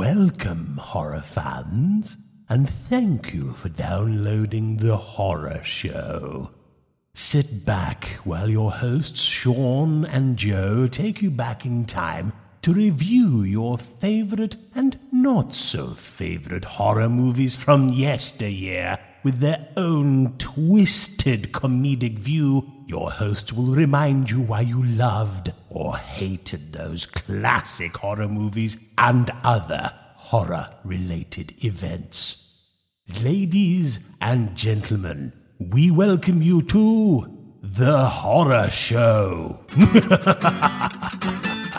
Welcome, horror fans, and thank you for downloading the horror show. Sit back while your hosts Sean and Joe take you back in time to review your favorite and not so favorite horror movies from yesteryear with their own twisted comedic view. Your hosts will remind you why you loved or hated those classic horror movies and other horror related events. Ladies and gentlemen, we welcome you to The Horror Show.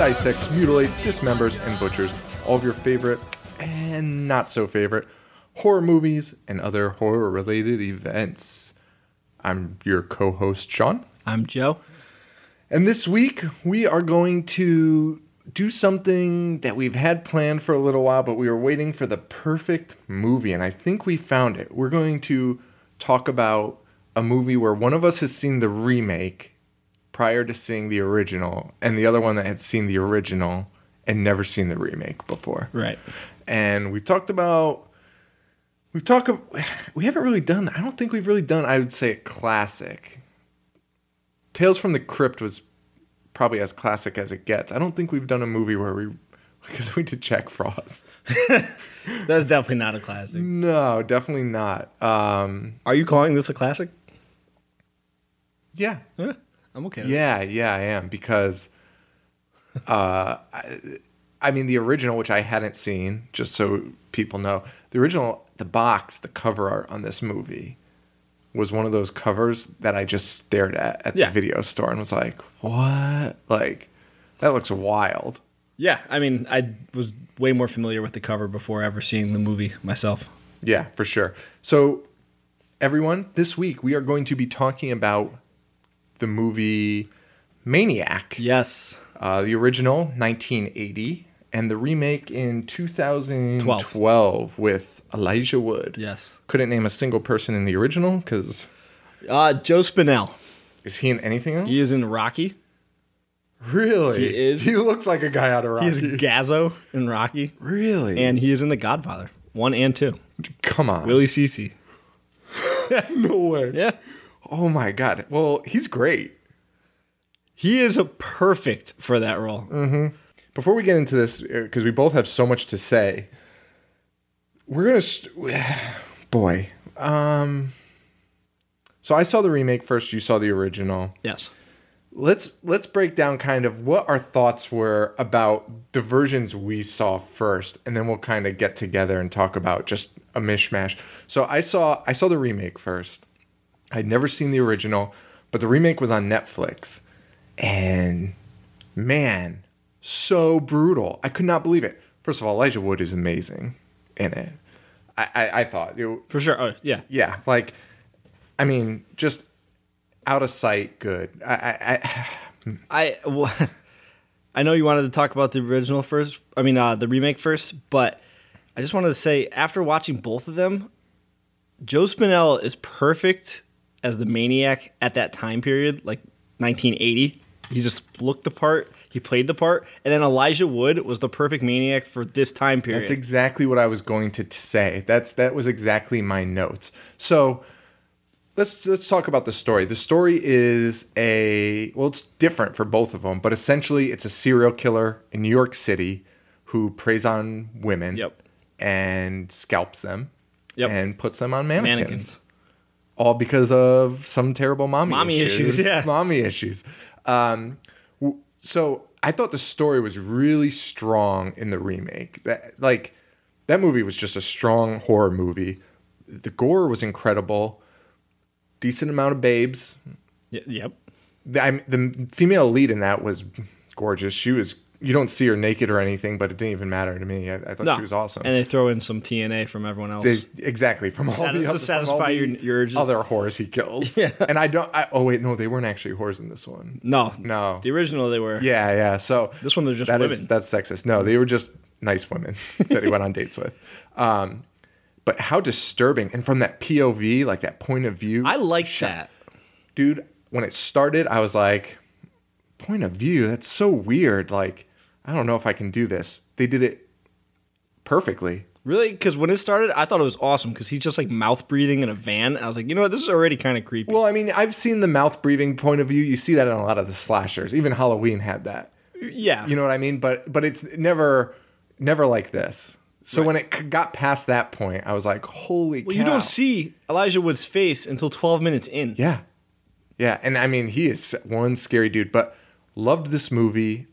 dissects, mutilates, dismembers, and butchers all of your favorite and not so favorite horror movies and other horror related events. I'm your co host, Sean, I'm Joe. and this week we are going to do something that we've had planned for a little while, but we were waiting for the perfect movie, and I think we found it. We're going to talk about a movie where one of us has seen the remake prior to seeing the original, and the other one that had seen the original and never seen the remake before. Right. And we've talked about we've talked we haven't really done I don't think we've really done I would say a classic. Tales from the Crypt was probably as classic as it gets. I don't think we've done a movie where we because we did Jack Frost. That's definitely not a classic. No, definitely not. Um Are you calling this a classic? yeah. Yeah, I'm okay. Yeah, yeah, I am because uh I, I mean the original which I hadn't seen just so people know. The original the box, the cover art on this movie was one of those covers that I just stared at at Yeah. the video store and was like, "What? Like that looks wild." Yeah, I mean, I was way more familiar with the cover before ever seeing the movie myself. Yeah, for sure. So, everyone, this week we are going to be talking about the movie Maniac. Yes. Uh, the original, 1980, and the remake in 2012 with Elijah Wood. Yes. Couldn't name a single person in the original because Uh, Joe Spinell. is he in anything else? He is in Rocky. really? He is. He looks like a guy out of Rocky. He is Gazzo in Rocky, really? and he is in The Godfather one and two. come on. Willie Cicci. No way. Yeah. Oh my god. Well, he's great. He is a perfect for that role. Before we get into this, because we both have so much to say, we're gonna. St- boy, um. So I saw the remake first. You saw the original. Yes. Let's let's break down kind of what our thoughts were about the versions we saw first, and then we'll kind of get together and talk about just a mishmash. So I saw I saw the remake first. I'd never seen the original, but the remake was on Netflix, and man, so brutal. I could not believe it. First of all, Elijah Wood is amazing in it. I I, I thought it, For sure. Oh, yeah. yeah, like, I mean, just out of sight, good. I, I, I I well, I know you wanted to talk about the original first. I mean, uh, the remake first, but I just wanted to say after watching both of them, Joe Spinell is perfect as the maniac at that time period, like 1980. He just looked the part. He played the part, and then Elijah Wood was the perfect maniac for this time period. That's exactly what I was going to t- say. That's that was exactly my notes. So let's let's talk about the story. The story is a well, it's different for both of them, but essentially it's a serial killer in New York City who preys on women Yep. and scalps them Yep. and puts them on mannequins. Mannequins. All because of some terrible mommy, Mommy issues, yeah. mommy issues. Um, so I thought the story was really strong in the remake. That like that movie was just a strong horror movie. The gore was incredible. Decent amount of babes. Y- yep. The, I'm, the female lead in that was gorgeous. She was. You don't see her naked or anything, but it didn't even matter to me. I, I thought No. she was awesome. And they throw in some TNA from everyone else. They- exactly from all Sati- the to other, satisfy your- your urges. other whores he kills. Yeah. and I don't. I, oh wait, no, they weren't actually whores in this one. no. No. The original they were. Yeah, yeah. So This one they're just that women. is- that's sexist. No, they were just nice women that he went on dates with. Um, but how disturbing! And from that POV, like that point of view, I like that. dude. When it started, I was like, point of view. That's so weird. Like, I don't know if I can do this. They did it perfectly. Really? Because when it started, I thought it was awesome because he's just like mouth breathing in a van. I was like, you know what? This is already kind of creepy. Well, I mean, I've seen the mouth breathing point of view. You see that in a lot of the slashers. Even Halloween had that. yeah. You know what I mean? But but it's never never like this. So when it got past that point, I was like, "Holy well, cow!" you don't see Elijah Wood's face until 12 minutes in. Yeah, yeah, and I mean, he is one scary dude. But loved this movie.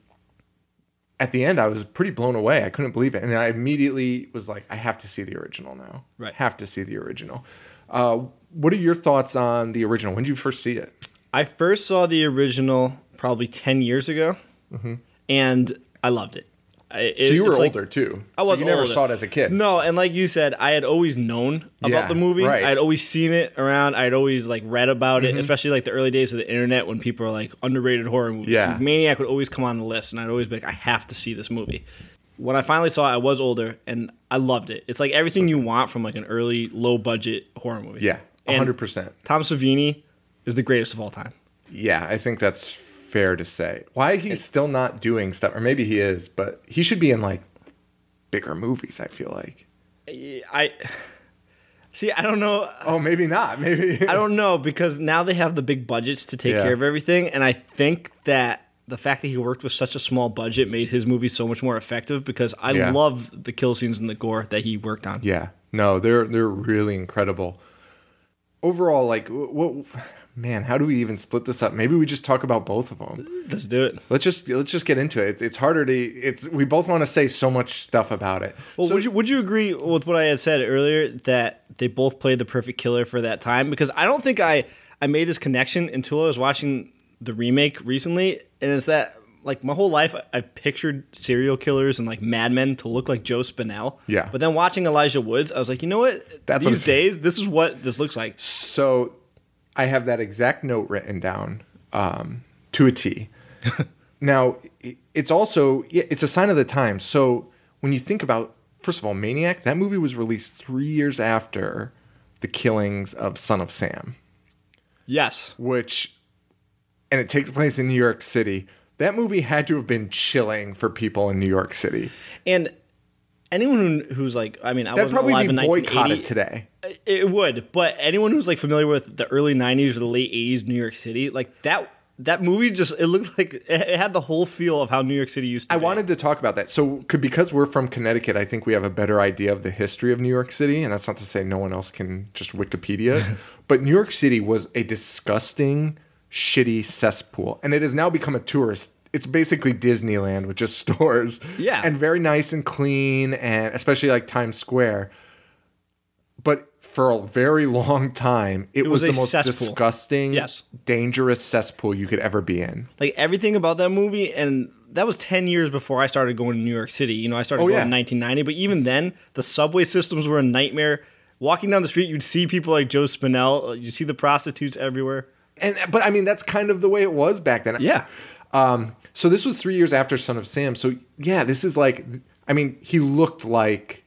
At the end, I was pretty blown away. I couldn't believe it, and I immediately was like, "I have to see the original now. Right. Have to see the original." Uh, what are your thoughts on the original? When did you first see it? I first saw the original probably 10 years ago, and I loved it. It-. So you were like- older too. I was So you never older. saw it as a kid. No, and like you said, I had always known about Yeah, the movie. right. I'd always seen it around. I'd always like read about Mm-hmm. it, especially like the early days of the internet when people are like underrated horror movies. Yeah. Maniac would always come on the list, and I'd always be like, I have to see this movie. When I finally saw it, I was older, and I loved it. It's like everything you want from like an early, low budget horror movie. Yeah, hundred percent. Tom Savini is the greatest of all time. Yeah, I think that's fair to say. Why he's still not doing stuff, or maybe he is, but he should be in like bigger movies. I feel like. I see. I don't know. Oh, maybe not. Maybe I don't know because now they have the big budgets to take Yeah. care of everything, and I think that the fact that he worked with such a small budget made his movie so much more effective. Because I Yeah. love the kill scenes and the gore that he worked on. Yeah, no, they're they're really incredible. Overall, like, what? Man, how do we even split this up? Maybe we just talk about both of them. Let's do it. Let's just let's just get into it. It's, harder to. It's we both want to say so much stuff about it. Well, So- would you would you agree with what I had said earlier that they both played the perfect killer for that time? Because I don't think I I made this connection until I was watching the remake recently, and it's that like my whole life I- I've pictured serial killers and like madmen to look like Joe Spinell. Yeah. But then watching Elijah Woods, I was like, you know what? That's These it's- days, this is what this looks like. So I have that exact note written down um, to a T. now, it's also it's a sign of the times. So when you think about first of all, Maniac, that movie was released three years after the killings of Son of Sam, Yes. which and it takes place in New York City. That movie had to have been chilling for people in New York City. And anyone who, who's like, I mean, I That'd wasn't probably alive be boycotted today. It would, but anyone who's like familiar with the early '90s or the late '80s New York City, like that that movie just it looked like it had the whole feel of how New York City used to. I be. wanted to talk about that. So, could, because we're from Connecticut, I think we have a better idea of the history of New York City. And that's not to say no one else can just Wikipedia. but New York City was a disgusting, shitty cesspool. And it has now become a tourist. It's basically Disneyland with just stores. Yeah. And very nice and clean, and especially like Times Square. But for a very long time, it, was, was the most cesspool. disgusting, Yes. dangerous cesspool you could ever be in. like everything about that movie, and that was ten years before I started going to New York City. You know, I started Oh, going yeah. in 1990, but even then, the subway systems were a nightmare. Walking down the street, you'd see people like Joe Spinell. You see the prostitutes everywhere. And but I mean that's kind of the way it was back then. Yeah. Um, so this was three years after Son of Sam. So yeah, this is like, I mean, he looked like,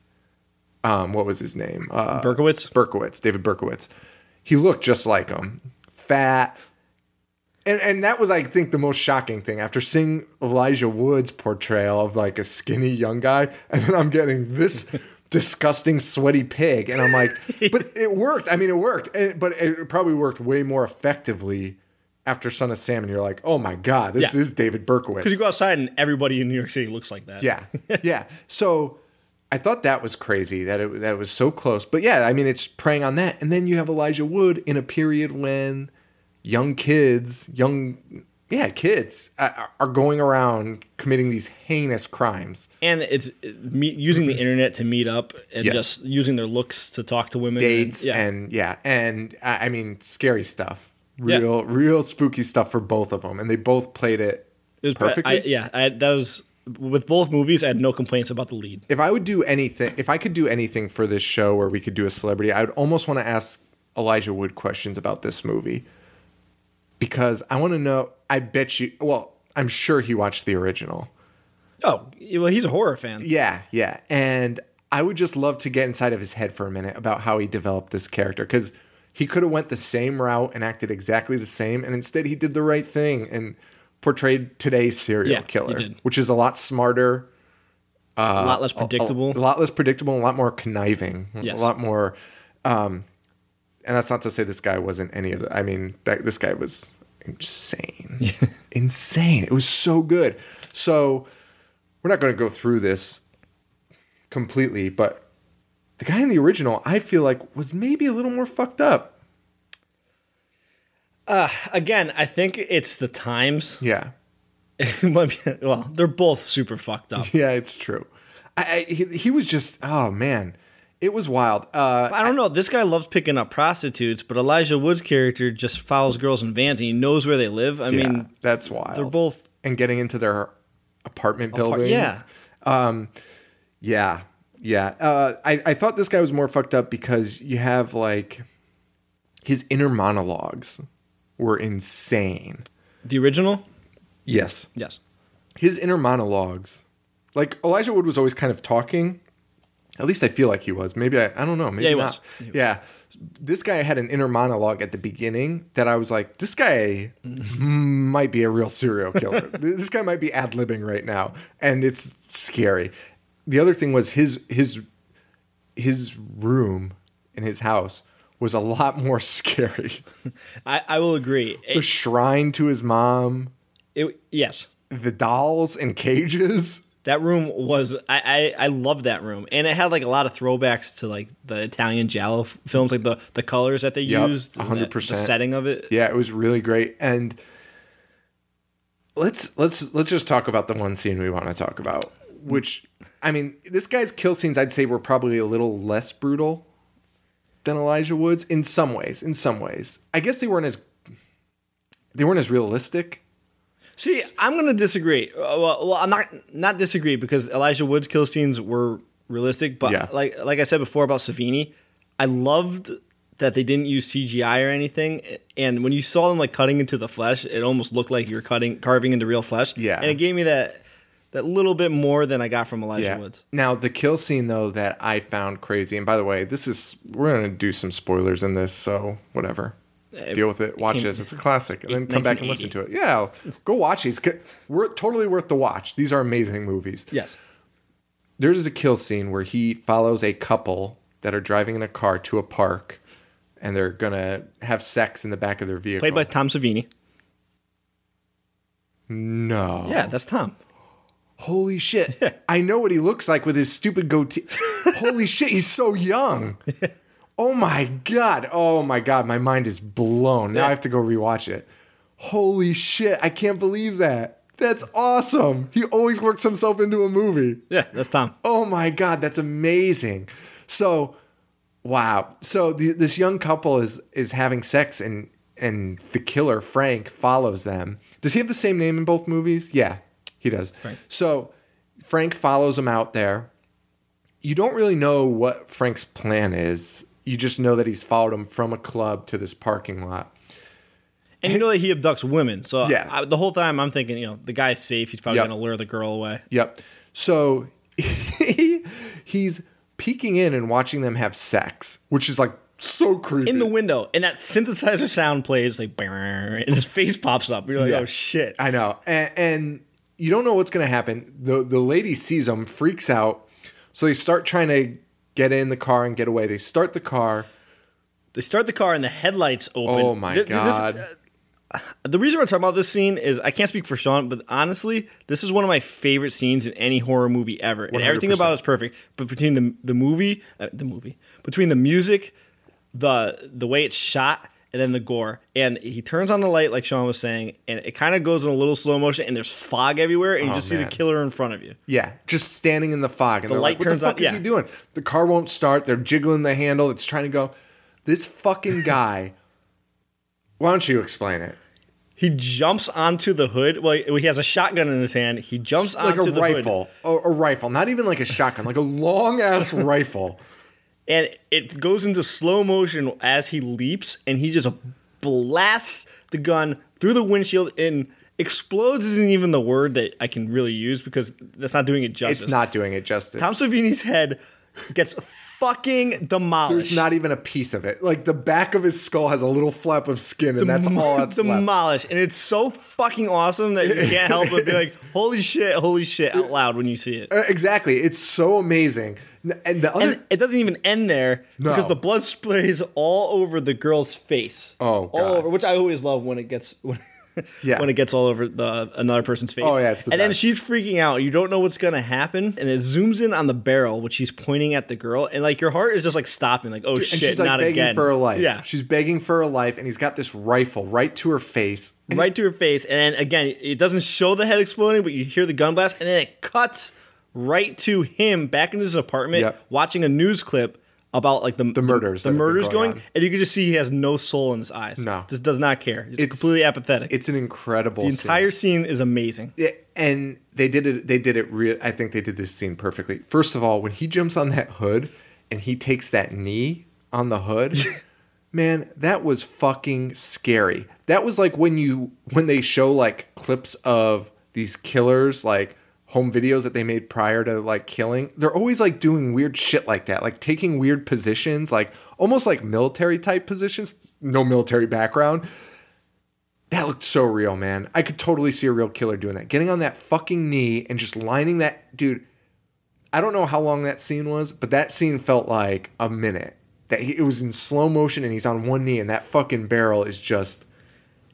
um, what was his name? Uh, Berkowitz? Berkowitz, David Berkowitz. He looked just like him, fat. And, and that was, I think, the most shocking thing. After seeing Elijah Wood's portrayal of like a skinny young guy, and then I'm getting this disgusting, sweaty pig, and I'm like, but it worked. I mean, it worked, And- but it probably worked way more effectively after Son of Sam. And you're like, oh my god, this Yeah. is David Berkowitz. Because you go outside and everybody in New York City looks like that. Yeah, yeah. So I thought that was crazy that it that it was so close. But yeah, I mean, it's preying on that, and then you have Elijah Wood in a period when young kids, young yeah, kids uh, are going around committing these heinous crimes. And it's me, using the internet to meet up and Yes. just using their looks to talk to women. dates and, yeah. and yeah and I I mean scary stuff Yeah. real real spooky stuff for both of them and they both played it It was perfectly I, yeah, I, that was with both movies. I had no complaints about the lead. if I would do anything if I could do anything for this show where we could do a celebrity I would almost want to ask Elijah Wood questions about this movie because I want to know I bet you well I'm sure he watched the original Oh, well, he's a horror fan. Yeah, yeah. And I would just love to get inside of his head for a minute about how he developed this character cuz he could have went the same route and acted exactly the same and instead he did the right thing and portrayed today's serial Yeah, killer, which is a lot smarter, a lot less predictable. a, lot less predictable, a lot more conniving, Yes. a lot more um and that's not to say this guy wasn't any of the I mean, that, this guy was insane. insane. It was so good. So we're not going to go through this completely, but the guy in the original, I feel like, was maybe a little more fucked up. Again, I think it's the times. Yeah, well, they're both super fucked up. yeah, it's true. I, I he, he was just oh man, it was wild. Uh, I don't know. This guy loves picking up prostitutes, but Elijah Wood's character just follows girls in vans and he knows where they live. I yeah, mean, that's wild. they're both. and getting into their apartment buildings. yeah. Yeah, yeah. Uh, I I thought this guy was more fucked up because you have like his inner monologues were insane. The original? Yes. Yes. his inner monologues like elijah wood was always kind of talking at least i feel like he was maybe i, I don't know maybe Yeah, he not was. He was. yeah this guy had an inner monologue at the beginning that i was like this guy might be a real serial killer this guy might be ad-libbing right now and it's scary the other thing was his his his room in his house was a lot more scary I, I will agree. the It, shrine to his mom it- yes. the dolls in cages That room was I, I I loved that room, and it had like a lot of throwbacks to like the Italian giallo f- films, like the the colors that they Yep, used, 100%. the setting of it. Yeah, it was really great. And let's let's let's just talk about the one scene we want to talk about, which I mean, this guy's kill scenes I'd say were probably a little less brutal than Elijah Wood's in some ways. In some ways, I guess they weren't as they weren't as realistic. See, I'm gonna disagree. Uh, Well, well, I'm not not disagree because Elijah Wood's kill scenes were realistic, but Yeah. like like I said before about Savini, I loved that they didn't use CGI or anything. And when you saw them like cutting into the flesh, it almost looked like you're cutting carving into real flesh. Yeah. and it gave me that that little bit more than I got from Elijah Woods. Now the kill scene though that I found crazy, and by the way, this is we're gonna do some spoilers in this, so whatever. Deal with it. Watch came- this. It's a classic, and then come back and listen to it. Yeah, go watch these. We're totally worth the watch. These are amazing movies. Yes. There's a kill scene where he follows a couple that are driving in a car to a park, and they're gonna have sex in the back of their vehicle. Played by Tom Savini. no. Yeah, that's Tom. Holy shit. I know what he looks like with his stupid goatee. Holy shit, he's so young. Oh my god. Oh my god, my mind is blown. Now I have to go rewatch it. Holy shit, I can't believe that. That's awesome. He always works himself into a movie. Yeah, that's Tom. Oh my god, that's amazing. So, wow. So the, this young couple is is having sex and and the killer Frank follows them. Does he have the same name in both movies? Yeah, he does. Frank. So Frank follows him out there. You don't really know what Frank's plan is. You just know that he's followed him from a club to this parking lot. And you know that he abducts women. So Yeah. I, the whole time I'm thinking, you know, the guy's safe. He's probably Yep. going to lure the girl away. Yep. So he's peeking in and watching them have sex, which is like so creepy. In the window, and that synthesizer sound plays like, and his face pops up. You're like, Yeah. oh shit. I know, and, and you don't know what's going to happen. the The lady sees them, freaks out, so they start trying to get in the car and get away. They start the car. They start the car and the headlights open. Oh my Th- th- God. uh, the reason we're talking about this scene is I can't speak for Sean, but honestly, this is one of my favorite scenes in any horror movie ever, and everything 100%. about it is perfect. But between the the movie, uh, the movie, between the music, the the way it's shot, and then the gore, and he turns on the light like Sean was saying, and it kind of goes in a little slow motion, and there's fog everywhere, and you Oh, just see the killer in front of you. Yeah, just standing in the fog, and The light like, "What the fuck on- is yeah. he doing?" The car won't start. They're jiggling the handle. It's trying to go. This fucking guy. Why don't you explain it? He jumps onto the hood. Well, he has a shotgun in his hand. He jumps Like onto a the hood. rifle, a, a rifle, not even like a shotgun, like a long ass rifle. And it goes into slow motion as he leaps and he just blasts the gun through the windshield and explodes isn't even the word that I can really use because that's not doing it justice. It's not doing it justice. Tom Savini's head gets fucking demolished. There's not even a piece of it. Like the back of his skull has a little flap of skin, and that's all that's left. demolished, and it's so fucking awesome that you can't help but be like, "Holy shit! Holy shit!" out loud when you see it. Uh, Exactly. It's so amazing. And the other And it doesn't even end there No. because the blood sprays all over the girl's face. Oh, all over, which I always love when it gets when, Yeah. when it gets all over the another person's face. Oh, yeah, it's the and then she's freaking out. You don't know what's gonna happen, and it zooms in on the barrel, which she's pointing at the girl, and like your heart is just like stopping, like oh and shit, she's like not begging again. for her life. Yeah, She's begging for her life, and he's got this rifle right to her face. Right to her face, and then again, it doesn't show the head exploding, but you hear the gun blast, and then it cuts right to him back in his apartment Yep. watching a news clip about like the the murders the, been murders going going, and you can just see he has no soul in his eyes. No. just does not care. He's It's- completely apathetic. It's an incredible. the entire scene is amazing. Yeah, and they did it. They did it. Real. I think they did this scene perfectly. First of all, when he jumps on that hood and he takes that knee on the hood, man, that was fucking scary. That was like when you when they show like clips of these killers, like home videos that they made prior to like killing. They're always like doing weird shit like that, like taking weird positions, like almost like military type positions. No military background. That looked so real, man. I could totally see a real killer doing that. Getting on that fucking knee and just lining that dude. I don't know how long that scene was, but that scene felt like a minute. That he, it was in slow motion and he's on one knee and that fucking barrel is just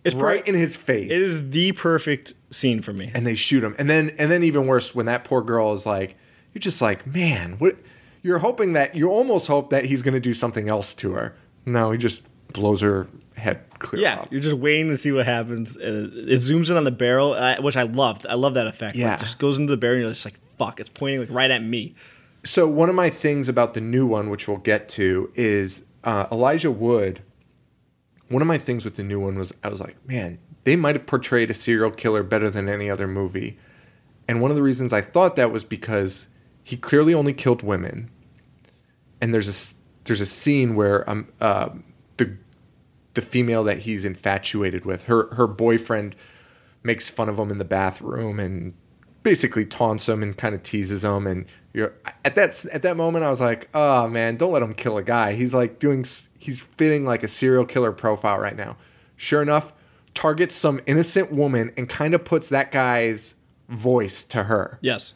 It's per- right in his face. It is the perfect scene for me. and they shoot him. And then and then even worse when that poor girl is like you're just like, "Man, what you're hoping that you almost hope that he's going to do something else to her." No, he just blows her head clear Yeah, off. you're just waiting to see what happens. Uh, it zooms in on the barrel, uh, which I loved. I love that effect. Yeah. it just goes into the barrel, and you're just like, "Fuck!" It's pointing like right at me. So one of my things about the new one, which we'll get to, is uh, Elijah Wood. One of my things with the new one was I was like, man, they might have portrayed a serial killer better than any other movie. And one of the reasons I thought that was because he clearly only killed women. And there's a there's a scene where um uh, the the female that he's infatuated with, her her boyfriend makes fun of him in the bathroom and basically taunts him and kind of teases him and you're at that at that moment I was like, "Oh man, don't let him kill a guy. He's like doing he's fitting like a serial killer profile right now." Sure enough, targets some innocent woman and kind of puts that guy's voice to her. Yes.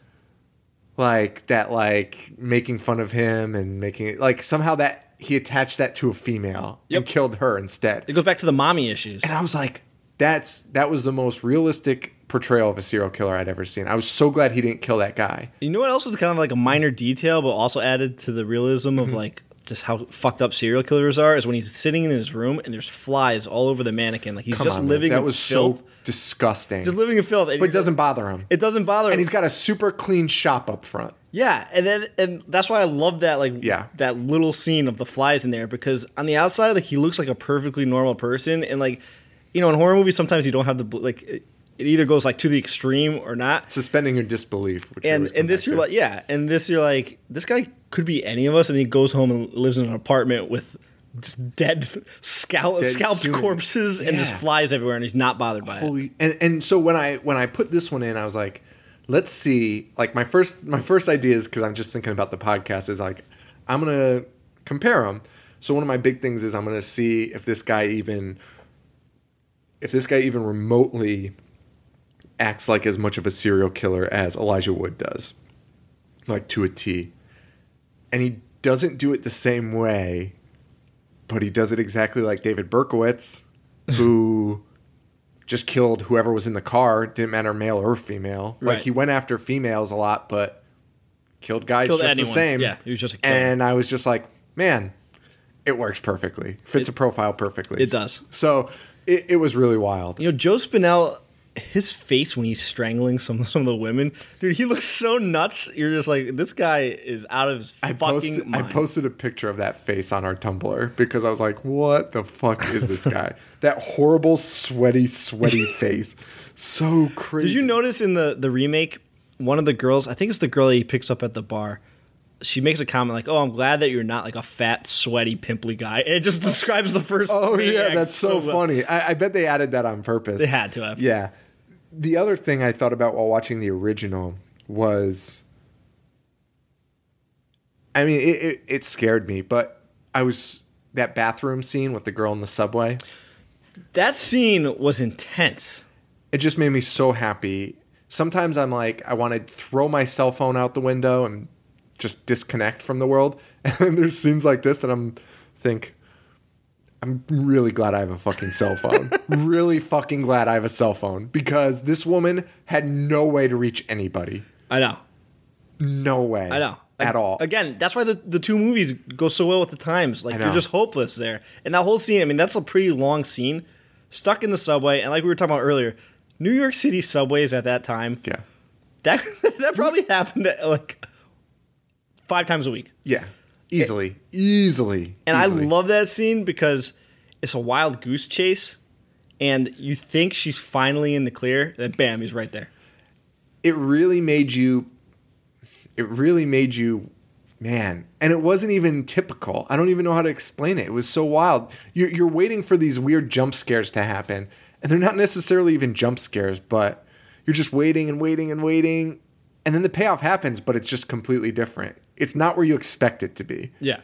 Like that like making fun of him and making it like somehow that he attached that to a female Yep. and killed her instead. It goes back to the mommy issues. And I was like, that's that was the most realistic portrayal of a serial killer I'd ever seen. I was so glad he didn't kill that guy. You know what else was kind of like a minor detail, but also added to the realism Mm-hmm. of like just how fucked up serial killers are is when he's sitting in his room and there's flies all over the mannequin. Like he's Come just on, man. living That in was filth. so disgusting. just living in filth. and but it doesn't bother him. It doesn't bother him. and he's got a super clean shop up front. Yeah, and then and that's why I love that like Yeah. that little scene of the flies in there because on the outside like he looks like a perfectly normal person and like you know in horror movies sometimes you don't have the like it, it either goes like to the extreme or not. Suspending your disbelief. Which And and this you're to. like yeah, and this you're like this guy could be any of us and he goes home and lives in an apartment with just dead scalp, Dead scalped humans. corpses and just flies everywhere and he's not bothered by it. And and so when I when I put this one in, I was like, let's see. Like my first my first idea is because I'm just thinking about the podcast is like I'm gonna compare them. So one of my big things is I'm gonna see if this guy even if this guy even remotely acts like as much of a serial killer as Elijah Wood does, like to a T. And he doesn't do it the same way, but he does it exactly like David Berkowitz, who just killed whoever was in the car. Didn't matter male or female. Like he went after females a lot, but killed guys Killed just anyone. the same. Yeah, he was just a killer. And I was just like, man, it works perfectly. Fits a profile perfectly. it does. So it, it was really wild. You know, Joe Spinell, his face when he's strangling some some of the women, dude, he looks so nuts. You're just like, this guy is out of his I fucking posted, I posted a picture of that face on our Tumblr because I was like, what the fuck is this guy? that horrible, sweaty, sweaty face. So crazy. Did you notice in the the remake, one of the girls, I think it's the girl that he picks up at the bar. She makes a comment like, "Oh, I'm glad that you're not like a fat, sweaty, pimply guy." And it just describes the first. Oh, yeah, that's so well. funny. I, I bet they added that on purpose. They had to have. Yeah. The other thing I thought about while watching the original was I mean, it, it, it scared me, but I was that bathroom scene with the girl in the subway. That scene was intense. It just made me so happy. Sometimes I'm like, I want to throw my cell phone out the window and just disconnect from the world. And there's scenes like this that I'm think, I'm really glad I have a fucking cell phone. really fucking glad I have a cell phone because this woman had no way to reach anybody. I know. No way. I know. At all. Again, that's why the, the two movies go so well with the times. Like you're just hopeless there. And that whole scene, I mean, that's a pretty long scene. Stuck in the subway, and like we were talking about earlier, New York City subways at that time, Yeah. that that probably happened at, like five times a week. Yeah. Easily. Easily. And Easily. I love that scene because it's a wild goose chase, and you think she's finally in the clear, then bam, he's right there. it really made you it really made you man and it wasn't even typical i don't even know how to explain it it was so wild you're, you're waiting for these weird jump scares to happen and they're not necessarily even jump scares but you're just waiting and waiting and waiting and then the payoff happens but it's just completely different it's not where you expect it to be Yeah.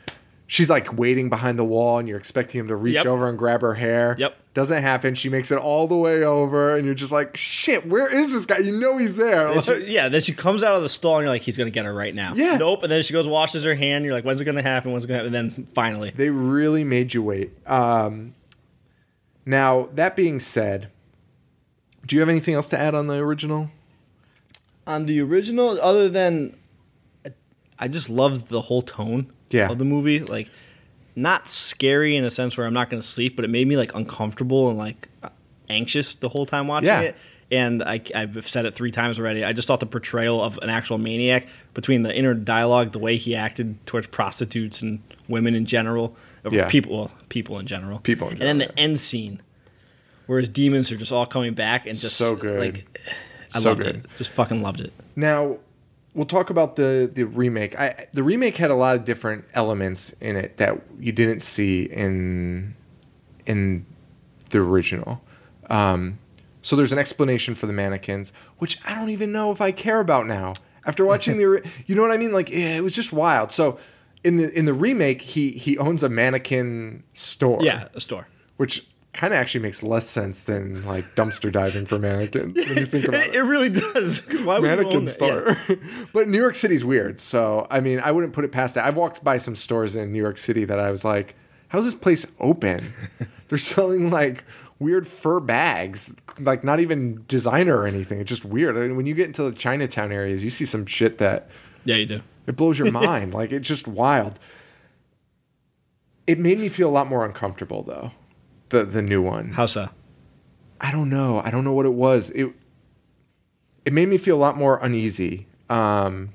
she's like waiting behind the wall and you're expecting him to reach Yep. over and grab her hair. Yep. Doesn't happen. She makes it all the way over and you're just like, shit, where is this guy? You know he's there. Then she- yeah, then she comes out of the stall and you're like, he's gonna get her right now. Yeah. Nope. And then she goes, washes her hand. You're like, when's it gonna happen? When's it gonna happen? And then finally, they really made you wait. Um, now, that being said, do you have anything else to add on the original? on the original, other than I just loved the whole tone Yeah. of the movie. Like, not scary in a sense where I'm not gonna sleep, but it made me like uncomfortable and like anxious the whole time watching Yeah. it. And I, I've said it three times already. I just thought the portrayal of an actual maniac between the inner dialogue, the way he acted towards prostitutes and women in general, Yeah. people, well, people in general, People in and then general, the end scene where his demons are just all coming back and just So good. Like, I So loved good. it. Just fucking loved it. Now, we'll talk about the the remake. I, the remake had a lot of different elements in it that you didn't see in in the original. Um, so there's an explanation for the mannequins, which I don't even know if I care about now. After watching the, you know what I mean? Like it was just wild. So in the in the remake, he he owns a mannequin store. Yeah, a store. which kind of actually makes less sense than like dumpster diving for mannequins when you think about It, it really does. Why would you own mannequin store. Yeah. but New York City's weird. So, I mean, I wouldn't put it past that. I've walked by some stores in New York City that I was like, how's this place open? They're selling like weird fur bags, like not even designer or anything. It's just weird. I mean, when you get into the Chinatown areas, you see some shit that Yeah, you do. it blows your mind. like it's just wild. It made me feel a lot more uncomfortable though. The the new one. How so? I don't know. I don't know what it was. It it made me feel a lot more uneasy. Um,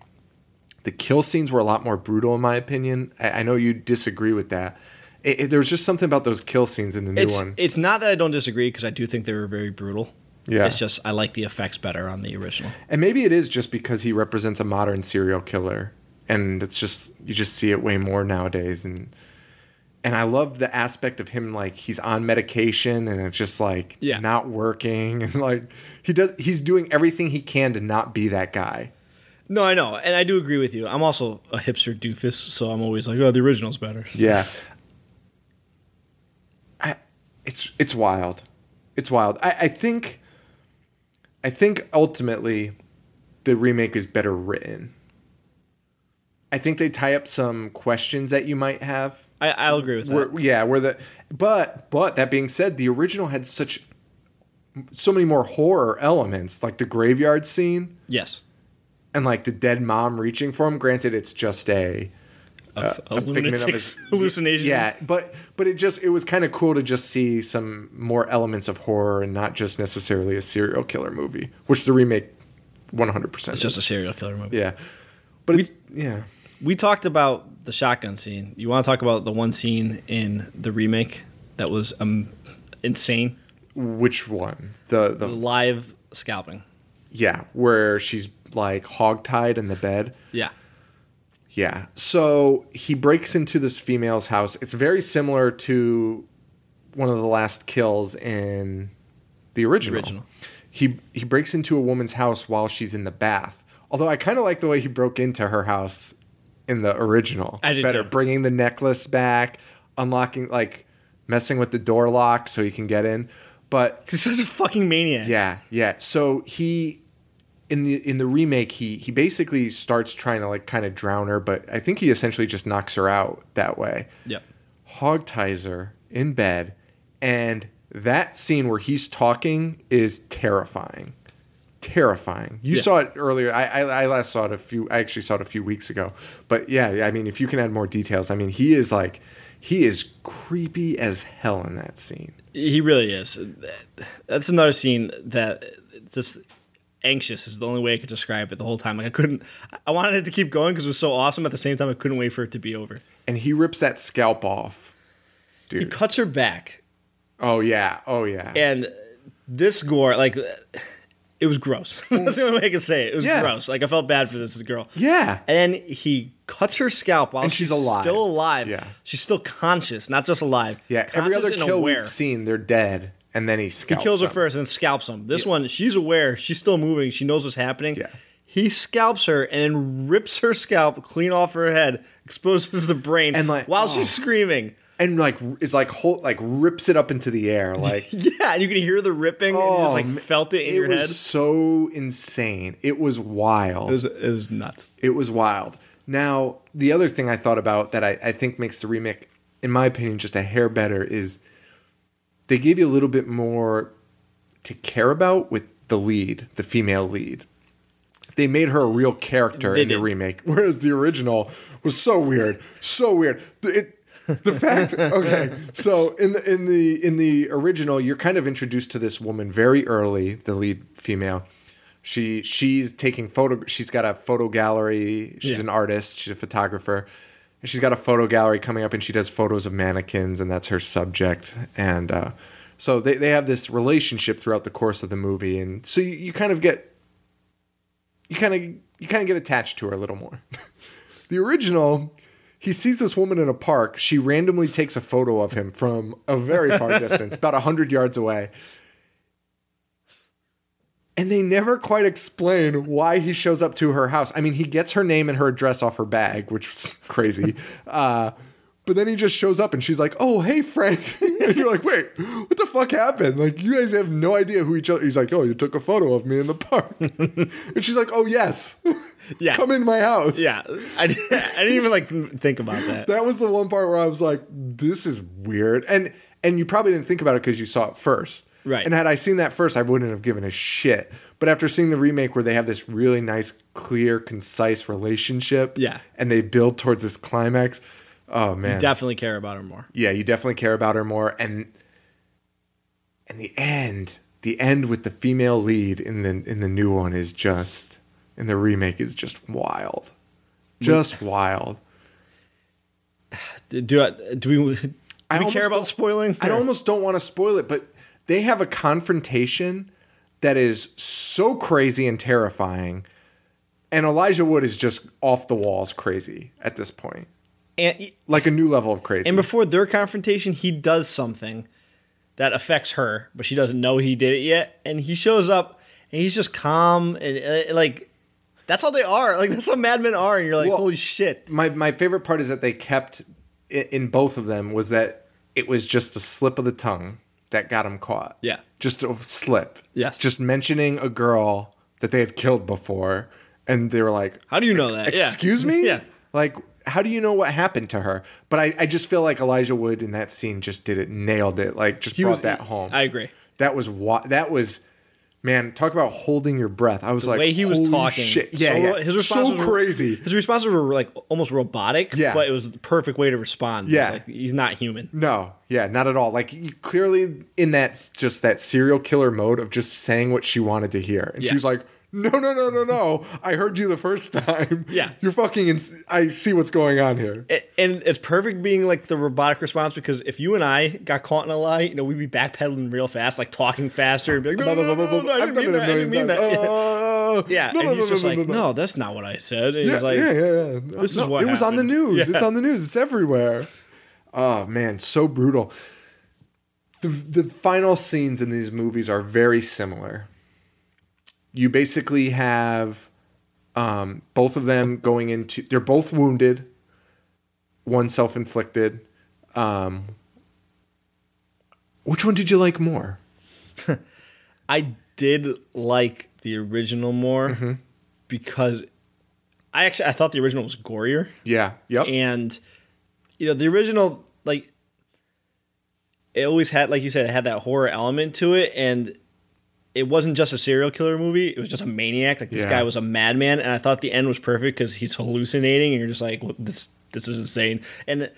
the kill scenes were a lot more brutal, in my opinion. I, I know you disagree with that. It, it- there was just something about those kill scenes in the new It's one. it's not that I don't disagree because I do think they were very brutal. Yeah. It's just I like the effects better on the original. and maybe it is just because he represents a modern serial killer, and it's just you just see it way more nowadays. And and I love the aspect of him like he's on medication and it's just like Yeah. not working and like he does he's doing everything he can to not be that guy. No, I know, and I do agree with you. I'm also a hipster doofus, so I'm always like, oh, the original's better. Yeah. I, it's it's wild. It's wild. I, I think I think ultimately the remake is better written. I think they tie up some questions that you might have. I, I'll agree with that. Yeah, where the but but that being said, the original had such so many more horror elements, like the graveyard scene Yes. and like the dead mom reaching for him. Granted, it's just a A, a, of his- hallucination. Yeah, but but it just it was kind of cool to just see some more elements of horror and not just necessarily a serial killer movie, which the remake 100% It's just a serial killer movie. yeah. But it's yeah. We talked about the shotgun scene. You want to talk about the one scene in the remake that was um, insane? Which one? The The the live scalping. yeah, where she's like hogtied in the bed. Yeah. Yeah. So he breaks into this female's house. It's very similar to one of the last kills in the original. Original. He he breaks into a woman's house while she's in the bath. Although I kind of like the way he broke into her house in the original. I did Better too. bringing the necklace back, unlocking like messing with the door lock so he can get in. But He's such a fucking maniac. yeah, yeah. So he in the in the remake he he basically starts trying to like kind of drown her, but I think he essentially just knocks her out that way. Yep. Hog ties her in bed, and that scene where he's talking is terrifying. Terrifying. You Yeah. saw it earlier. I, I I last saw it a few. I actually saw it a few weeks ago. But yeah, I mean, if you can add more details, I mean, he is like he is creepy as hell in that scene. He really is. That's another scene that just anxious is the only way I could describe it the whole time. Like I couldn't. I wanted it to keep going because it was so awesome. At the same time, I couldn't wait for it to be over. and he rips that scalp off. He Dude. cuts her back, Oh yeah. Oh yeah. and this gore, like, it was gross. That's the only way I can say it. It was Yeah. gross. Like I felt bad for this girl. yeah. And then he cuts her scalp while And she's she's, alive. still alive. Yeah. She's still conscious, not just alive. Yeah. Every Conscious other and kill aware. we've seen, they're dead, and then he He scalps kills her them. first and then scalps him. This one, she's aware. She's still moving. She knows what's happening. Yeah. He scalps her and then rips her scalp clean off her head, exposes the brain, And, like, while oh. she's screaming. And like is like whole, like rips it up into the air. Like Yeah, and you can hear the ripping. and you just oh, like felt it in it your was head. so insane. It was wild. It was, it was nuts. It was wild. Now, the other thing I thought about that I, I think makes the remake, in my opinion, just a hair better is they gave you a little bit more to care about with the lead, the female lead. They made her a real character They in the remake, whereas the original was so weird, so weird. It, the fact, okay, so in the in the in the original, you're kind of introduced to this woman very early, the lead female. She she's taking photo. She's got a photo gallery. She's Yeah. an artist. She's a photographer. And she's got a photo gallery coming up, and she does photos of mannequins, and that's her subject. And uh, so they they have this relationship throughout the course of the movie, and so you, you kind of get you kind of you kind of get attached to her a little more. the original, he sees this woman in a park. She randomly takes a photo of him from a very far distance, about 100 yards away. And they never quite explain why he shows up to her house. I mean, he gets her name and her address off her bag, which was crazy. uh, but then he just shows up and she's like, "Oh, hey, Frank," and you're like, "Wait, what the fuck happened? Like, you guys have no idea who each other." He's like, "Oh, you took a photo of me in the park," and she's like, "Oh, yes, Yeah. come in my house." Yeah, I, I didn't even like think about that. that was the one part where I was like, "This is weird," and and you probably didn't think about it because you saw it first, Right. And had I seen that first, I wouldn't have given a shit. But after seeing the remake, where they have this really nice, clear, concise relationship, Yeah. and they build towards this climax, oh man, Definitely care about her more. yeah, you definitely care about her more. And and the end, the end with the female lead in the in the new one is just in the remake is just wild, just wild. Do I, do we do I we care about spoiling? I Or- almost don't want to spoil it, but they have a confrontation that is so crazy and terrifying. And Elijah Wood is just off the walls crazy at this point. and Like a new level of crazy. and before their confrontation, he does something that affects her, but she doesn't know he did it yet. And he shows up and he's just calm and uh, like that's how they are. Like that's how madmen are. And you're like, Well, holy shit. my my favorite part is that they kept in both of them was that it was just a slip of the tongue that got him caught. Yeah. Just a slip. Yes. Just mentioning a girl that they had killed before and they were like, How do you know that? Yeah. Excuse me? yeah. Like, how do you know what happened to her? But I, I just feel like Elijah Wood in that scene just did it, nailed it, like just He brought was that home. I agree. That was what that was. Man, talk about holding your breath. I was The like, way he was talking, shit. Yeah, so, yeah. his responses so were- crazy. His responses were like almost robotic. Yeah. but it was the perfect way to respond. Yeah. like, he's not human. No, yeah, not at all. Like clearly in that just that serial killer mode of just saying what she wanted to hear, and Yeah. she was like, "No, no, no, no, no! I heard you the first time. Yeah. you're fucking. Ins- I see what's going on here. It- and it's perfect being like the robotic response because if you and I got caught in a lie, you know, we'd be backpedaling real fast, like talking faster, and be like, no, no, no, no, no, no, I didn't mean that, I didn't mean that. Uh, Yeah, no, and no, he's no, just no, like, no, no, no. that's not what I said. And Yeah, he's like, yeah, yeah, yeah. This is No, what it was on the happened. news. Yeah. It's on the news. It's everywhere. Oh man, so brutal. The the final scenes in these movies are very similar. You basically have um, both of them going into. They're both wounded. One self inflicted. Um, which one did you like more? I did like the original more Mm-hmm. because I actually I thought the original was gorier. Yeah. Yep. and you know the original like it always had like you said it had that horror element to it and it wasn't just a serial killer movie it was just a maniac. Like this Yeah. guy was a madman and i thought the end was perfect because he's hallucinating and you're just like "What- this this is insane. And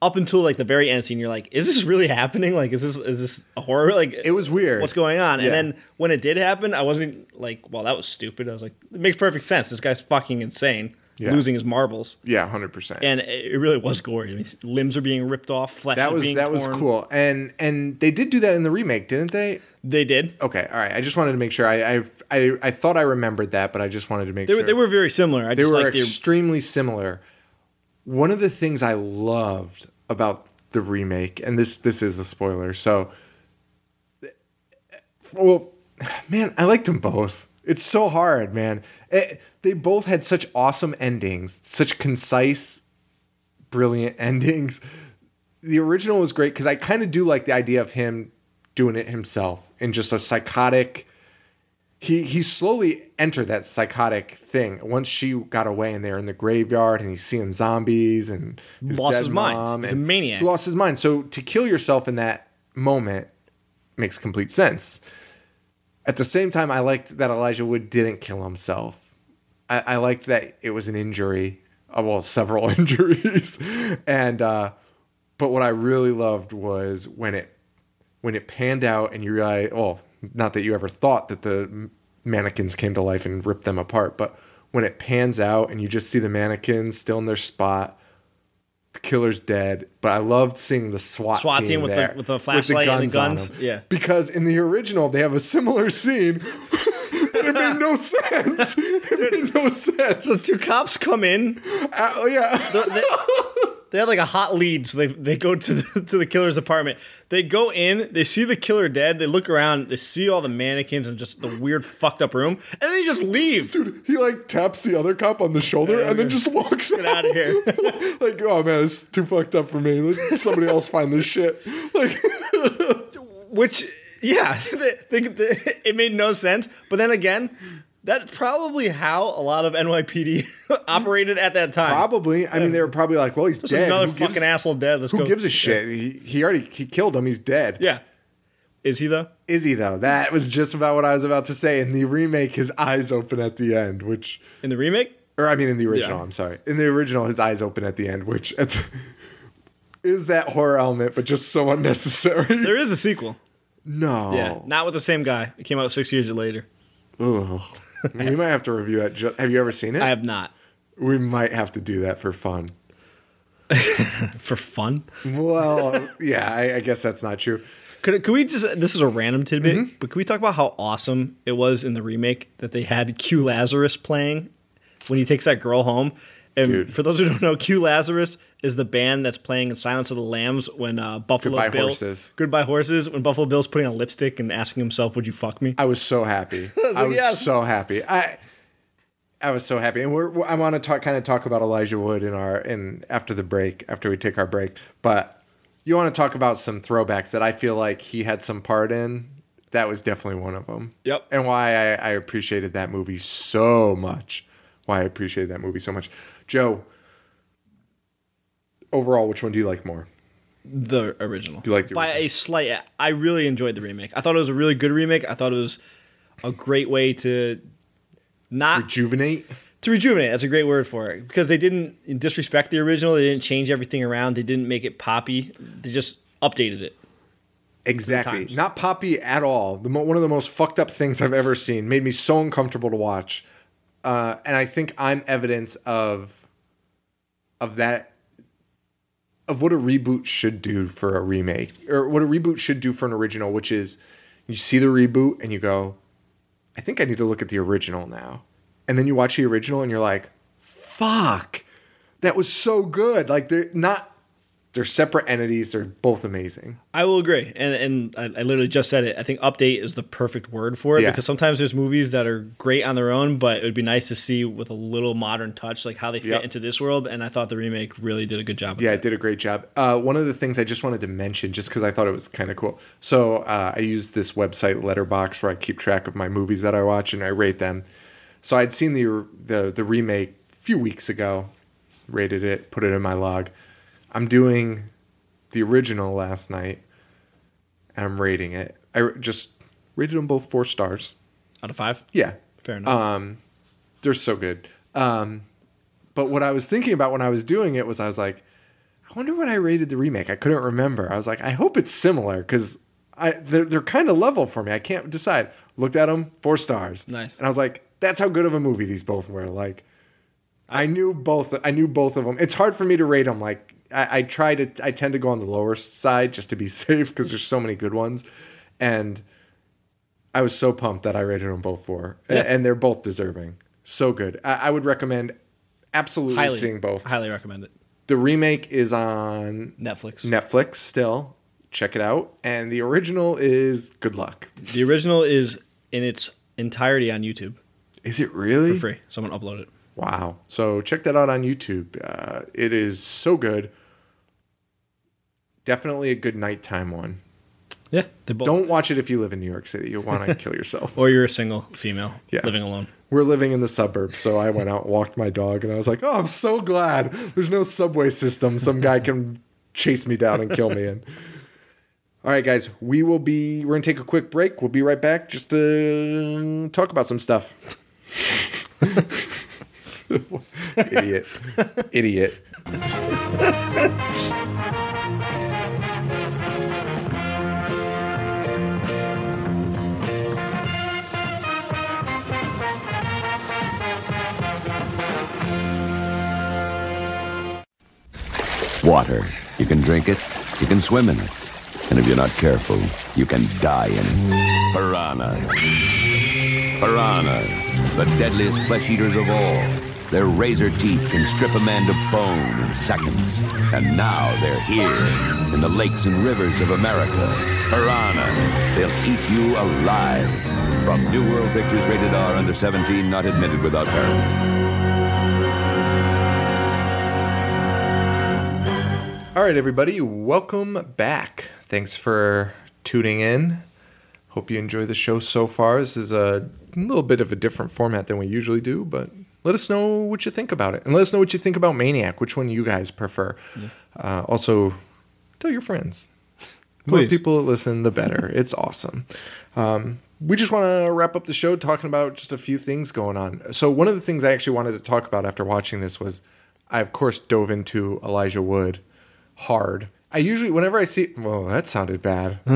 up until like the very end scene you're like is this really happening? Like is this is this a horror? Like it was weird. what's going on? Yeah. and then when it did happen i wasn't like well that was stupid. I was like it makes perfect sense. This guy's fucking insane Yeah. losing his marbles Yeah, hundred percent. and it really was gory. I mean, limbs are being ripped off, flesh That was that was cool, and and they did do that in the remake, didn't they? They did. Okay, all right. I just wanted to make sure. I I I, I thought I remembered that, but I just wanted to make They sure were they were very similar. I they just were like the extremely similar. One of the things I loved about the remake, and this this is the spoiler. So, well, man, I liked them both. It's so hard, man. It- they both had such awesome endings, such concise, brilliant endings. The original was great because I kind of do like the idea of him doing it himself in just a psychotic he he slowly entered that psychotic thing once she got away and they're in the graveyard and he's seeing zombies and Lost dead his mind. He's a maniac. he lost his mind so to kill yourself in that moment makes complete sense at the same time i liked that elijah wood didn't kill himself. I, I liked that it was an injury uh, well several injuries. And uh but what i really loved was when it when it panned out and you realize, oh, not that you ever thought that the mannequins came to life and ripped them apart, but when it pans out and you just see the mannequins still in their spot, the killer's dead. But I loved seeing the SWAT, SWAT team with the- there, with the flashlight and the guns. them. Yeah. because in the original they have a similar scene, it made no sense. It made no sense. so two cops come in. Uh, oh, yeah. They, they had like a hot lead, so they they go to the, to the killer's apartment. They go in, they see the killer dead. They look around, they see all the mannequins and just the weird fucked up room, and they just leave. Dude, he like taps the other cop on the shoulder and then just walks Get out of here. like, oh man, it's too fucked up for me. Let somebody else find this shit. Like, Which, yeah, they, they, they- it made no sense. But then again, that's probably how a lot of NYPD operated at that time. probably. I mean, they were probably like, well, he's dead. another who gives, fucking asshole dead. Let's who go. gives a shit? He, he already he killed him. He's dead. Yeah. Is he though? Is he though? That was just about what I was about to say. In the remake, his eyes open at the end, which, In the remake? or I mean, in the original. Yeah. I'm sorry. In the original, his eyes open at the end, which at the- is that horror element, but just so unnecessary. There is a sequel. no. Yeah. Not with the same guy. It came out six years later. Ugh. we might have to review it. Have you ever seen it? I have not. we might have to do that for fun. For fun? Well, yeah, I, I guess that's not true. Could, could we just, this is a random tidbit, Mm-hmm. but could we talk about how awesome it was in the remake that they had Q Lazarus playing when he takes that girl home? And Dude. for those who don't know, Q Lazarus is the band that's playing in Silence of the Lambs when uh, Buffalo Goodbye Bill. Horses. Goodbye Horses. When Buffalo Bill's putting on lipstick and asking himself, "Would you fuck me?" I was so happy. I was, like, yes. so happy. I I was so happy. And we're, we're- I want to talk kind of talk about Elijah Wood in our in after the break, after we take our break. But you want to talk about some throwbacks that I feel like he had some part in. That was definitely one of them. Yep. And why I, I appreciated that movie so much. Why I appreciated that movie so much. Joe, overall, which one do you like more? the original. You like the by original? a slight. I really enjoyed the remake. I thought it was a really good remake. I thought it was a great way to not Rejuvenate. to rejuvenate. That's a great word for it because they didn't disrespect the original. They didn't change everything around. They didn't make it poppy. They just updated it. Exactly. Not poppy at all. The mo- one of the most fucked up things I've ever seen. Made me so uncomfortable to watch. Uh, and I think I'm evidence of of that of what a reboot should do for a remake or what a reboot should do for an original, which is you see the reboot and you go, I think I need to look at the original now. And then you watch the original and you're like, fuck. That was so good. Like not they're separate entities, they're both amazing. I will agree, and and I, I literally just said it. I think update is the perfect word for it Yeah. because sometimes there's movies that are great on their own, but it would be nice to see with a little modern touch, like how they fit Yep. into this world. And I thought the remake really did a good job. Yeah, that. it did a great job. Uh, one of the things I just wanted to mention, just because I thought it was kind of cool. So uh, I use this website Letterboxd where I keep track of my movies that I watch and I rate them. So I'd seen the the the remake a few weeks ago, rated it, put it in my log. I'm doing the original last night, and I'm rating it. I just rated them both four stars. out of five. Yeah, Fair enough. um, they're so good. Um, but what I was thinking about when I was doing it was I was like, I wonder what I rated the remake. I couldn't remember. I was like, I hope it's similar because I they're, they're kind of level for me. I can't decide. Looked at them, four stars. Nice. And I was like, that's how good of a movie these both were. Like, I knew both. I knew both of them. It's hard for me to rate them. Like, I, I try to. I tend to go on the lower side just to be safe because there's so many good ones, and I was so pumped that I rated them both four, Yeah. and they're both deserving. So good. I, I would recommend absolutely highly, seeing both. highly recommend it. The remake is on Netflix. Netflix still. Check it out. And the original is Good Luck. The original is in its entirety on YouTube Is it really? for free. Someone upload it. Wow. So check that out on YouTube. Uh, it is so good. Definitely a good nighttime one. Yeah, they both. Don't watch it if you live in New York City. You'll want to kill yourself. Or you're a single female Yeah. living alone. We're living in the suburbs, so I went out and walked my dog, and I was like, "Oh, I'm so glad there's no subway system. Some guy can chase me down and kill me." And all right, guys, we will be. We're gonna take a quick break. We'll be right back just to talk about some stuff. Idiot, idiot. Water. You can drink it, you can swim in it. And if you're not careful, you can die in it. Piranha. Piranha, the deadliest flesh eaters of all. Their razor teeth can strip a man to bone in seconds. And now they're here in the lakes and rivers of America. Piranha. They'll eat you alive. From New World Pictures rated R under 17, not admitted without parent. All right, everybody, welcome back. Thanks for tuning in. Hope you enjoy the show so far. This is a little bit of a different format than we usually do, but let us know what you think about it. And let us know what you think about Maniac, which one you guys prefer. Uh, also, tell your friends. The more people that listen, the better. It's awesome. Um, we just want to wrap up the show talking about just a few things going on. So, one of the things I actually wanted to talk about after watching this was I, of course, dove into Elijah Wood hard. I usually, whenever I see, well, that sounded bad.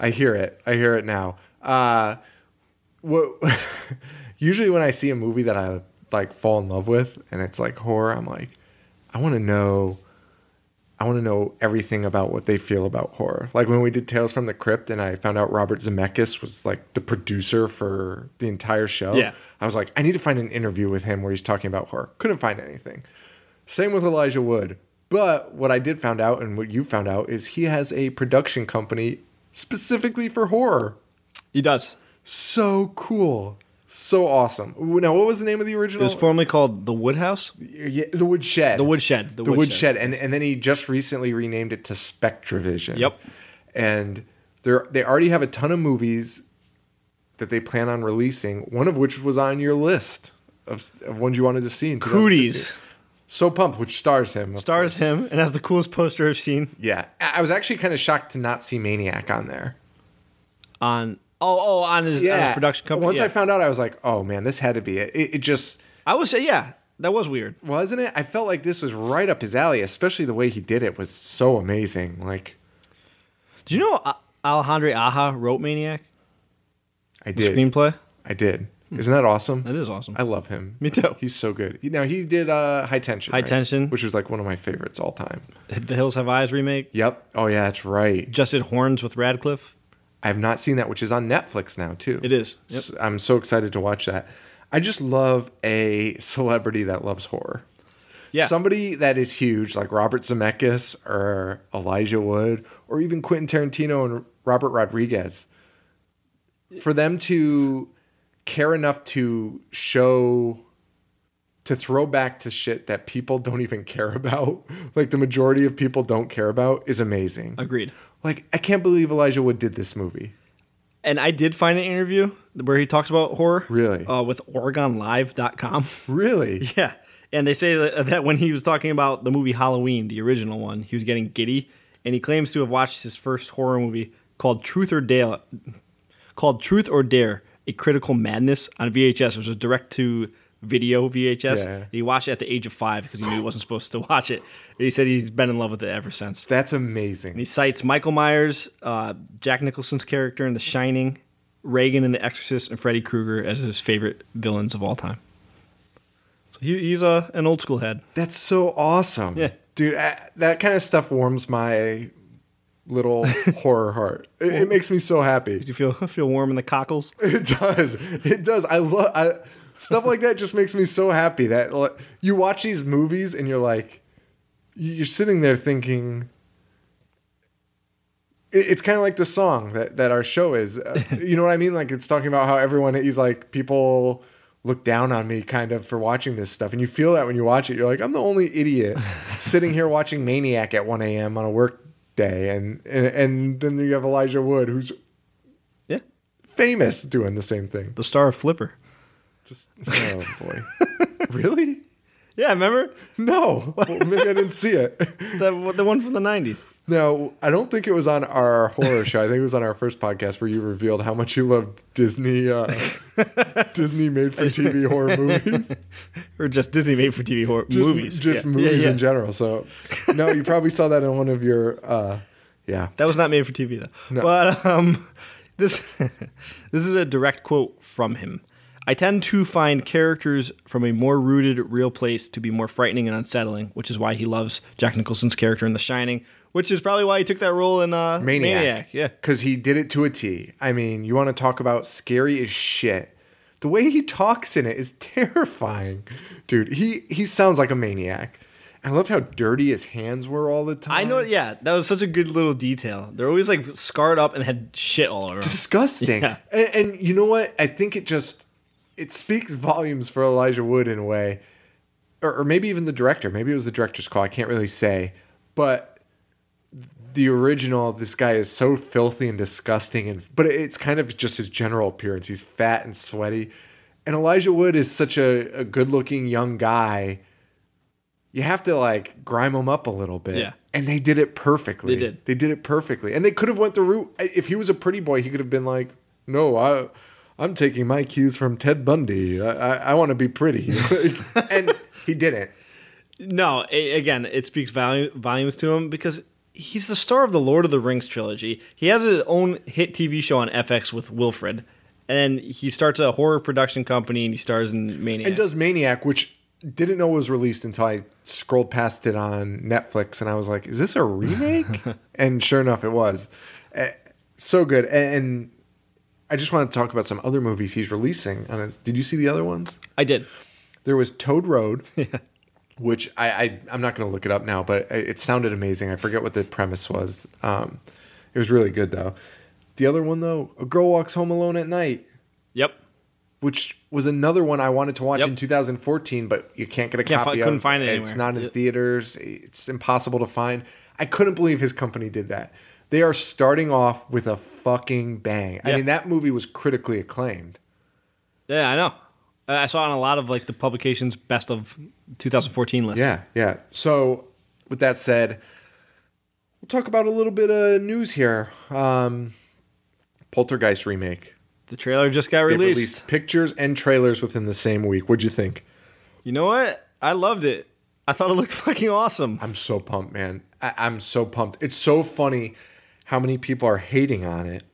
I hear it. I hear it now. Uh, what? usually, when I see a movie that I like fall in love with, and it's like horror, I'm like, I want to know. I want to know everything about what they feel about horror. Like when we did Tales from the Crypt, and I found out Robert Zemeckis was like the producer for the entire show. Yeah. I was like, I need to find an interview with him where he's talking about horror. Couldn't find anything. Same with Elijah Wood. But what I did found out, and what you found out, is he has a production company specifically for horror. He does. So cool. So awesome. Now, what was the name of the original? It was formerly called the Woodhouse. Yeah, the Woodshed. The Woodshed. The, The Woodshed. Woodshed. And, and then he just recently renamed it to SpectreVision. Yep. And they're, they already have a ton of movies that they plan on releasing, one of which was on your list of, of ones you wanted to see. In 2015. Cooties. So pumped, which stars him. Stars him and has the coolest poster I've seen Yeah, I I was actually kind of shocked to not see Maniac on there. on. Oh, oh, on his, on his production company. Once yeah. I found out, I was like, oh man, this had to be it. It, it just I was yeah, that was weird. wasn't it. I felt like this was right up his alley, especially the way he did it was so amazing. Like Did you know Alejandro Aja wrote Maniac? I The did, screenplay. I did. Isn't that awesome? That is awesome. I love him. Me too. He's so good. Now he did uh, High Tension. High right? Tension. which was like one of my favorites all time. the Hills Have Eyes remake. Yep. Oh yeah, that's right. Just did Horns with Radcliffe. I have not seen that, which is on Netflix now too. It is. Yep. S- I'm so excited to watch that. I just love a celebrity that loves horror. Yeah. Somebody that is huge, like Robert Zemeckis or Elijah Wood, or even Quentin Tarantino and Robert Rodriguez. For them to care enough to show, to throw back to shit that people don't even care about, like the majority of people don't care about, is amazing. Agreed. Like, I can't believe Elijah Wood did this movie. And I did find an interview where he talks about horror. Really? Uh, with OregonLive.com. Really? yeah. And they say that, that when he was talking about the movie Halloween, the original one, he was getting giddy. And he claims to have watched his first horror movie called Truth or Dare, called Truth or Dare, A Critical Madness on VHS, which was direct to video VHS. Yeah. He watched it at the age of five because he knew he wasn't supposed to watch it. He said he's been in love with it ever since. That's And amazing. he cites Michael Myers, uh, Jack Nicholson's character in The Shining, Regan in The Exorcist, and Freddy Krueger as his favorite villains of all time. So he, he's a, an old school head. That's so awesome. Yeah. Dude, I, that kind of stuff warms my little horror heart. It, it makes me so happy. Does you feel feel warm in the cockles? It does. It does. I love I, stuff like that. Just makes me so happy that like, you watch these movies and you're like, you're sitting there thinking. It's kind of like the song that, that our show is. Uh, you know what I mean? Like it's talking about how everyone he's like people look down on me kind of for watching this stuff, and you feel that when you watch it. You're like, I'm the only idiot sitting here watching Maniac at 1 a.m. on a work day, and and, and then you have Elijah Wood who's Yeah. famous doing the same thing. The star of Flipper. Just oh boy, really? Yeah, remember? No, well, maybe I didn't see it. The, the one from the 90s. No, I don't think it was on our horror show. I think it was on our first podcast where you revealed how much you love Disney, uh, Disney made-for-TV horror movies, Or just Disney made for TV horror just, movies. just Yeah. movies Yeah, yeah. in general. So, no, you probably saw that in one of your, uh, yeah. That was not made for TV though. No. But um, this this is a direct quote from him. I tend to find characters from a more rooted, real place to be more frightening and unsettling, which is why he loves Jack Nicholson's character in The Shining, which is probably why he took that role in uh, Maniac. Yeah, because he did it to a T. I mean, you want to talk about scary as shit. The way he talks in it is terrifying, dude. He he sounds like a maniac. I loved how dirty his hands were all the time. I know. Yeah, that was such a good little detail. They're always like scarred up and had shit all around. disgusting. Yeah. And, and you know what? I think it just it speaks volumes for Elijah Wood in a way, or, or maybe even the director. Maybe it was the director's call. I can't really say, but the original, this guy is so filthy and disgusting, and but it's kind of just his general appearance. He's fat and sweaty, and Elijah Wood is such a, a good-looking young guy. You have to like grime him up a little bit. Yeah. And they did it perfectly. They did. They did it perfectly. And they could have went the route if he was a pretty boy, he could have been like, "No, I I'm taking my cues from Ted Bundy. I I, I want to be pretty." and he didn't. No, a- again, it speaks volume, volumes to him because he's the star of the Lord of the Rings trilogy. He has his own hit TV show on FX with Wilfred, and he starts a horror production company and he stars in Maniac. And does Maniac, which didn't know was released until I scrolled past it on Netflix, and I was like, "Is this a remake?" and sure enough, it was. Uh, so good. And, and I just wanted to talk about some other movies he's releasing. Did you see the other ones? I did. There was Toad Road, which I, I I'm not going to look it up now, but it it sounded amazing. I forget what the premise was. Um, it was really good though. The other one though, A Girl Walks Home Alone at Night, Yep. which was another one I wanted to watch Yep. in 2014, but you can't get a Can't copy. couldn't of. find it It's anywhere. not in Yep. theaters. It's impossible to find. I couldn't believe his company did that. They are starting off with a fucking bang. I mean, that movie was critically acclaimed. Yeah, I know. I saw it on a lot of like the publications best of 2014 list. Yeah, yeah. So, with that said, we'll talk about a little bit of news here. Um, Poltergeist remake. The trailer just got released. released pictures and trailers within the same week. What'd you think? You know what? I loved it. I thought it looked fucking awesome. I'm so pumped, man. I- I'm so pumped. It's so funny how many people are hating on it.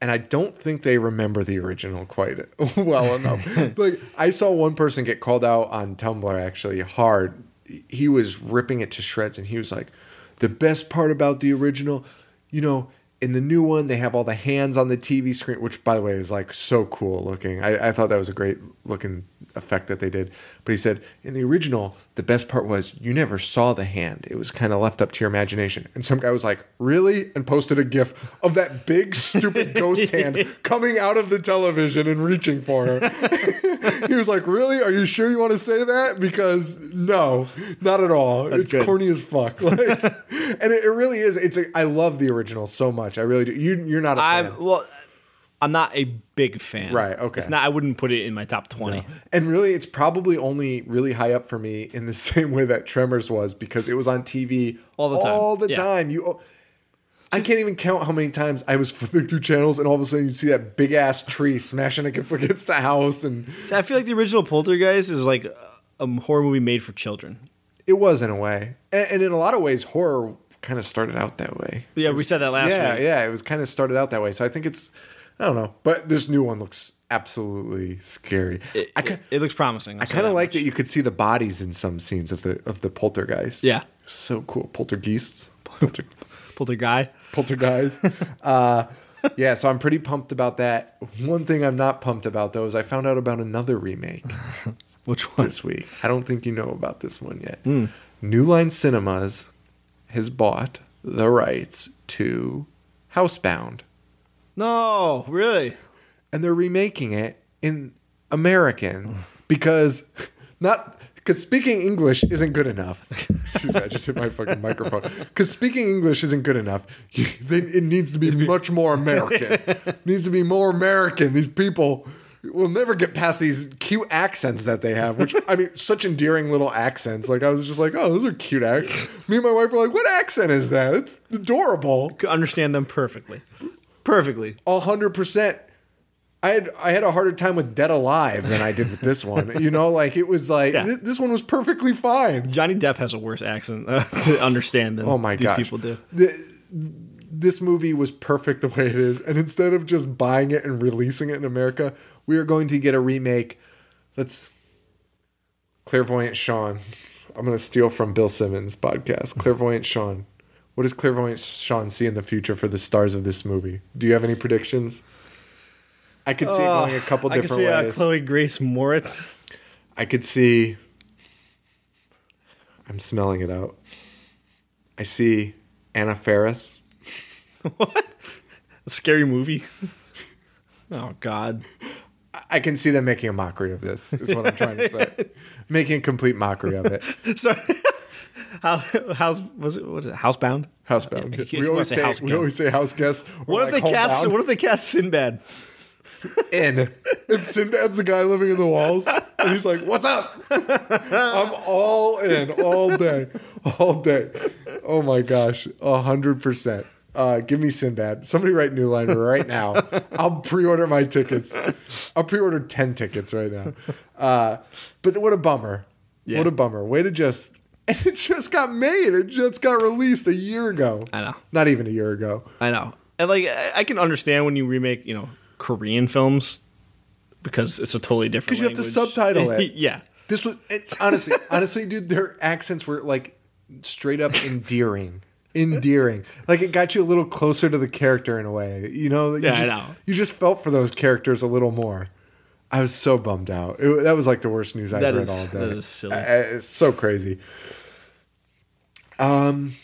And I don't think they remember the original quite well enough. like I saw one person get called out on Tumblr actually hard. He was ripping it to shreds and he was like, "The best part about the original, you know, in the new one they have all the hands on the TV screen, which by the way is like so cool looking. I, I thought that was a great looking effect that they did. But he said in the original, the best part was you never saw the hand. It was kind of left up to your imagination. And some guy was like, "Really?" and posted a gif of that big stupid ghost hand coming out of the television and reaching for her. he was like, "Really? Are you sure you want to say that?" Because no, not at all. it's good. corny as fuck. Like, and it, it really is. It's. A, I love the original so much. I really do. You, you're not a fan. I'm well. I'm not a big fan. Right, okay. It's not. I wouldn't put it in my top 20. And really, it's probably only really high up for me in the same way that Tremors was because it was on TV All the time. All the Yeah. time. You, I can't even count how many times I was flipping through channels and all of a sudden you'd see that big ass tree smashing against the house, and See, I feel like the original Poltergeist is like a horror movie made for children. it was in a way, and, and in a lot of ways, horror kind of started out that way. Yeah, we said that last yeah, week. yeah, it was kind of started out that way. So I think it's, I don't know, but this new one looks absolutely scary. It, I, it, it looks promising. I kind of like that you could see the bodies in some scenes of the of the poltergeist. Yeah. so cool. Poltergeists, Polter, Poltergeist. poltergeist. uh, yeah, so I'm pretty pumped about that. One thing I'm not pumped about though is I found out about another remake Which one? this week. I don't think you know about this one yet. Hmm. New Line Cinemas has bought the rights to Housebound, No, really. and they're remaking it in American because not because speaking English isn't good enough. Excuse me, I just hit my fucking microphone. Because speaking English isn't good enough. You, they, it needs to be much more American. It needs to be more American. These people will never get past these cute accents that they have. Which I mean, such endearing little accents. Like I was just like, oh, those are cute accents. Me and my wife were like, what accent is that? It's adorable. Could understand them perfectly. Perfectly. A hundred percent. I had I had a harder time with Dead Alive than I did with this one. You know, like it was like Yeah. thi- this one was perfectly fine. Johnny Depp has a worse accent uh, to understand than Oh my these gosh, people do. Th- this movie was perfect the way it is, and instead of just buying it and releasing it in America, we are going to get a remake. Let's clairvoyant Sean. I'm going to steal from Bill Simmons' podcast. Clairvoyant Sean. What does clairvoyant Sean see in the future for the stars of this movie? Do you have any predictions? I could see it going a couple Oh, I different see uh. Chloe Grace Moretz. I could see. I'm smelling it out. I see Anna Faris. What? A scary movie. oh God. I can see them making a mockery of this. Is what I'm trying to say. making a complete mockery of it. Sorry. How, house was it? What is it? Housebound. Housebound. Yeah, we always say house we always say house guest. What if like they cast? What if they cast Sinbad? in? If Sinbad's the guy living in the walls, and he's like, "What's up?" I'm all in, all day, all day. Oh my gosh, a hundred percent. Uh, give me Sinbad. Somebody write New Line right now. I'll pre-order my tickets. I'll pre-order ten tickets right now. Uh, but what a bummer! Yeah. What a bummer! Way to just. And it just got made. It just got released a year ago. I know. Not even a year ago. I know. And like I- can understand when you remake, you know, Korean films because it's a totally different. Because you have to subtitle it. yeah. This was it, honestly, honestly, dude. Their accents were like straight up endearing, endearing. Like it got you a little closer to the character in a way. You know, you Yeah, I know. You just felt for those characters a little more. I was so bummed out. It, that was like the worst news I've That read is- all day. that is silly. I- it's so crazy. Um,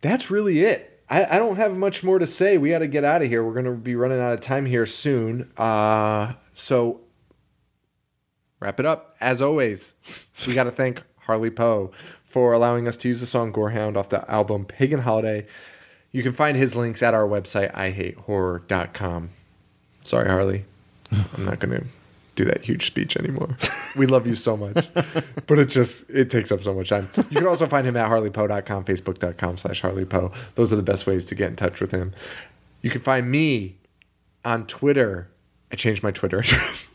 that's really it. I, I don't have much more to say. We got to get out of here. We're going to be running out of time here soon. Uh, so wrap it up. As always, we got to thank Harley Poe for allowing us to use the song Gorehound off the album Pagan Holiday. You can find his links at our website, ihatehorror.com. Sorry, Harley. I'm not going to do that huge speech anymore. we love you so much, but it just it takes up so much time. You can also find him at harleypoe.com, facebook.com slash harleypoe. Those are the best ways to get in touch with him. You can find me on Twitter. I changed my Twitter address.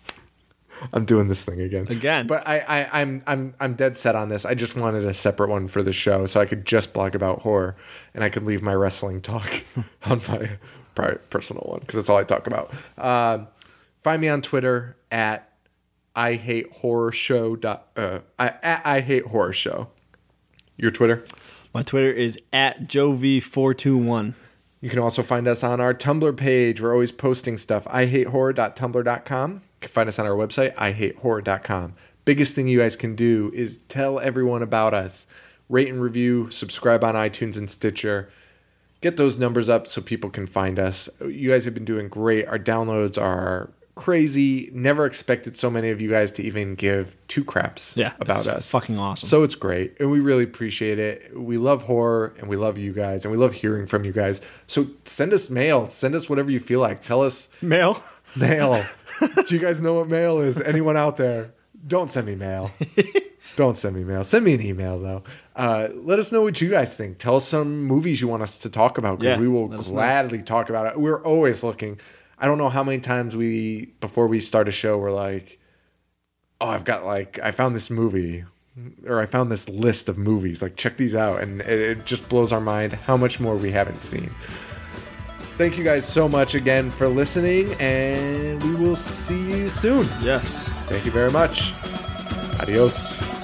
I'm doing this thing again. Again. But I, I, I'm I'm I'm dead set on this. I just wanted a separate one for the show so I could just blog about horror and I could leave my wrestling talk on my private personal one because that's all I talk about. Um, find me on Twitter at I hate horror show. Dot, uh, I, at I hate horror show. Your Twitter. My Twitter is at jov421. You can also find us on our Tumblr page. We're always posting stuff. IHateHorror.tumblr.com. You can find us on our website, IHateHorror.com. Biggest thing you guys can do is tell everyone about us. Rate and review, subscribe on iTunes and Stitcher. Get those numbers up so people can find us. You guys have been doing great. Our downloads are crazy. Never expected so many of you guys to even give two craps Yeah, about it's us. fucking awesome. So it's great, and we really appreciate it. We love horror, and we love you guys, and we love hearing from you guys. So send us mail, send us whatever you feel like. Tell us Mail. mail. Do you guys know what mail is? Anyone out there? Don't send me mail. Don't send me mail. Send me an email though. Uh, let us know what you guys think. Tell us some movies you want us to talk about. Yeah, we will gladly talk about it. We're always looking. I don't know how many times we before we start a show we're like, oh, I've got like I found this movie or I found this list of movies. Like check these out, and it, it just blows our mind how much more we haven't seen. Thank you guys so much again for listening, and we will see you soon. Yes. Thank you very much. Adios.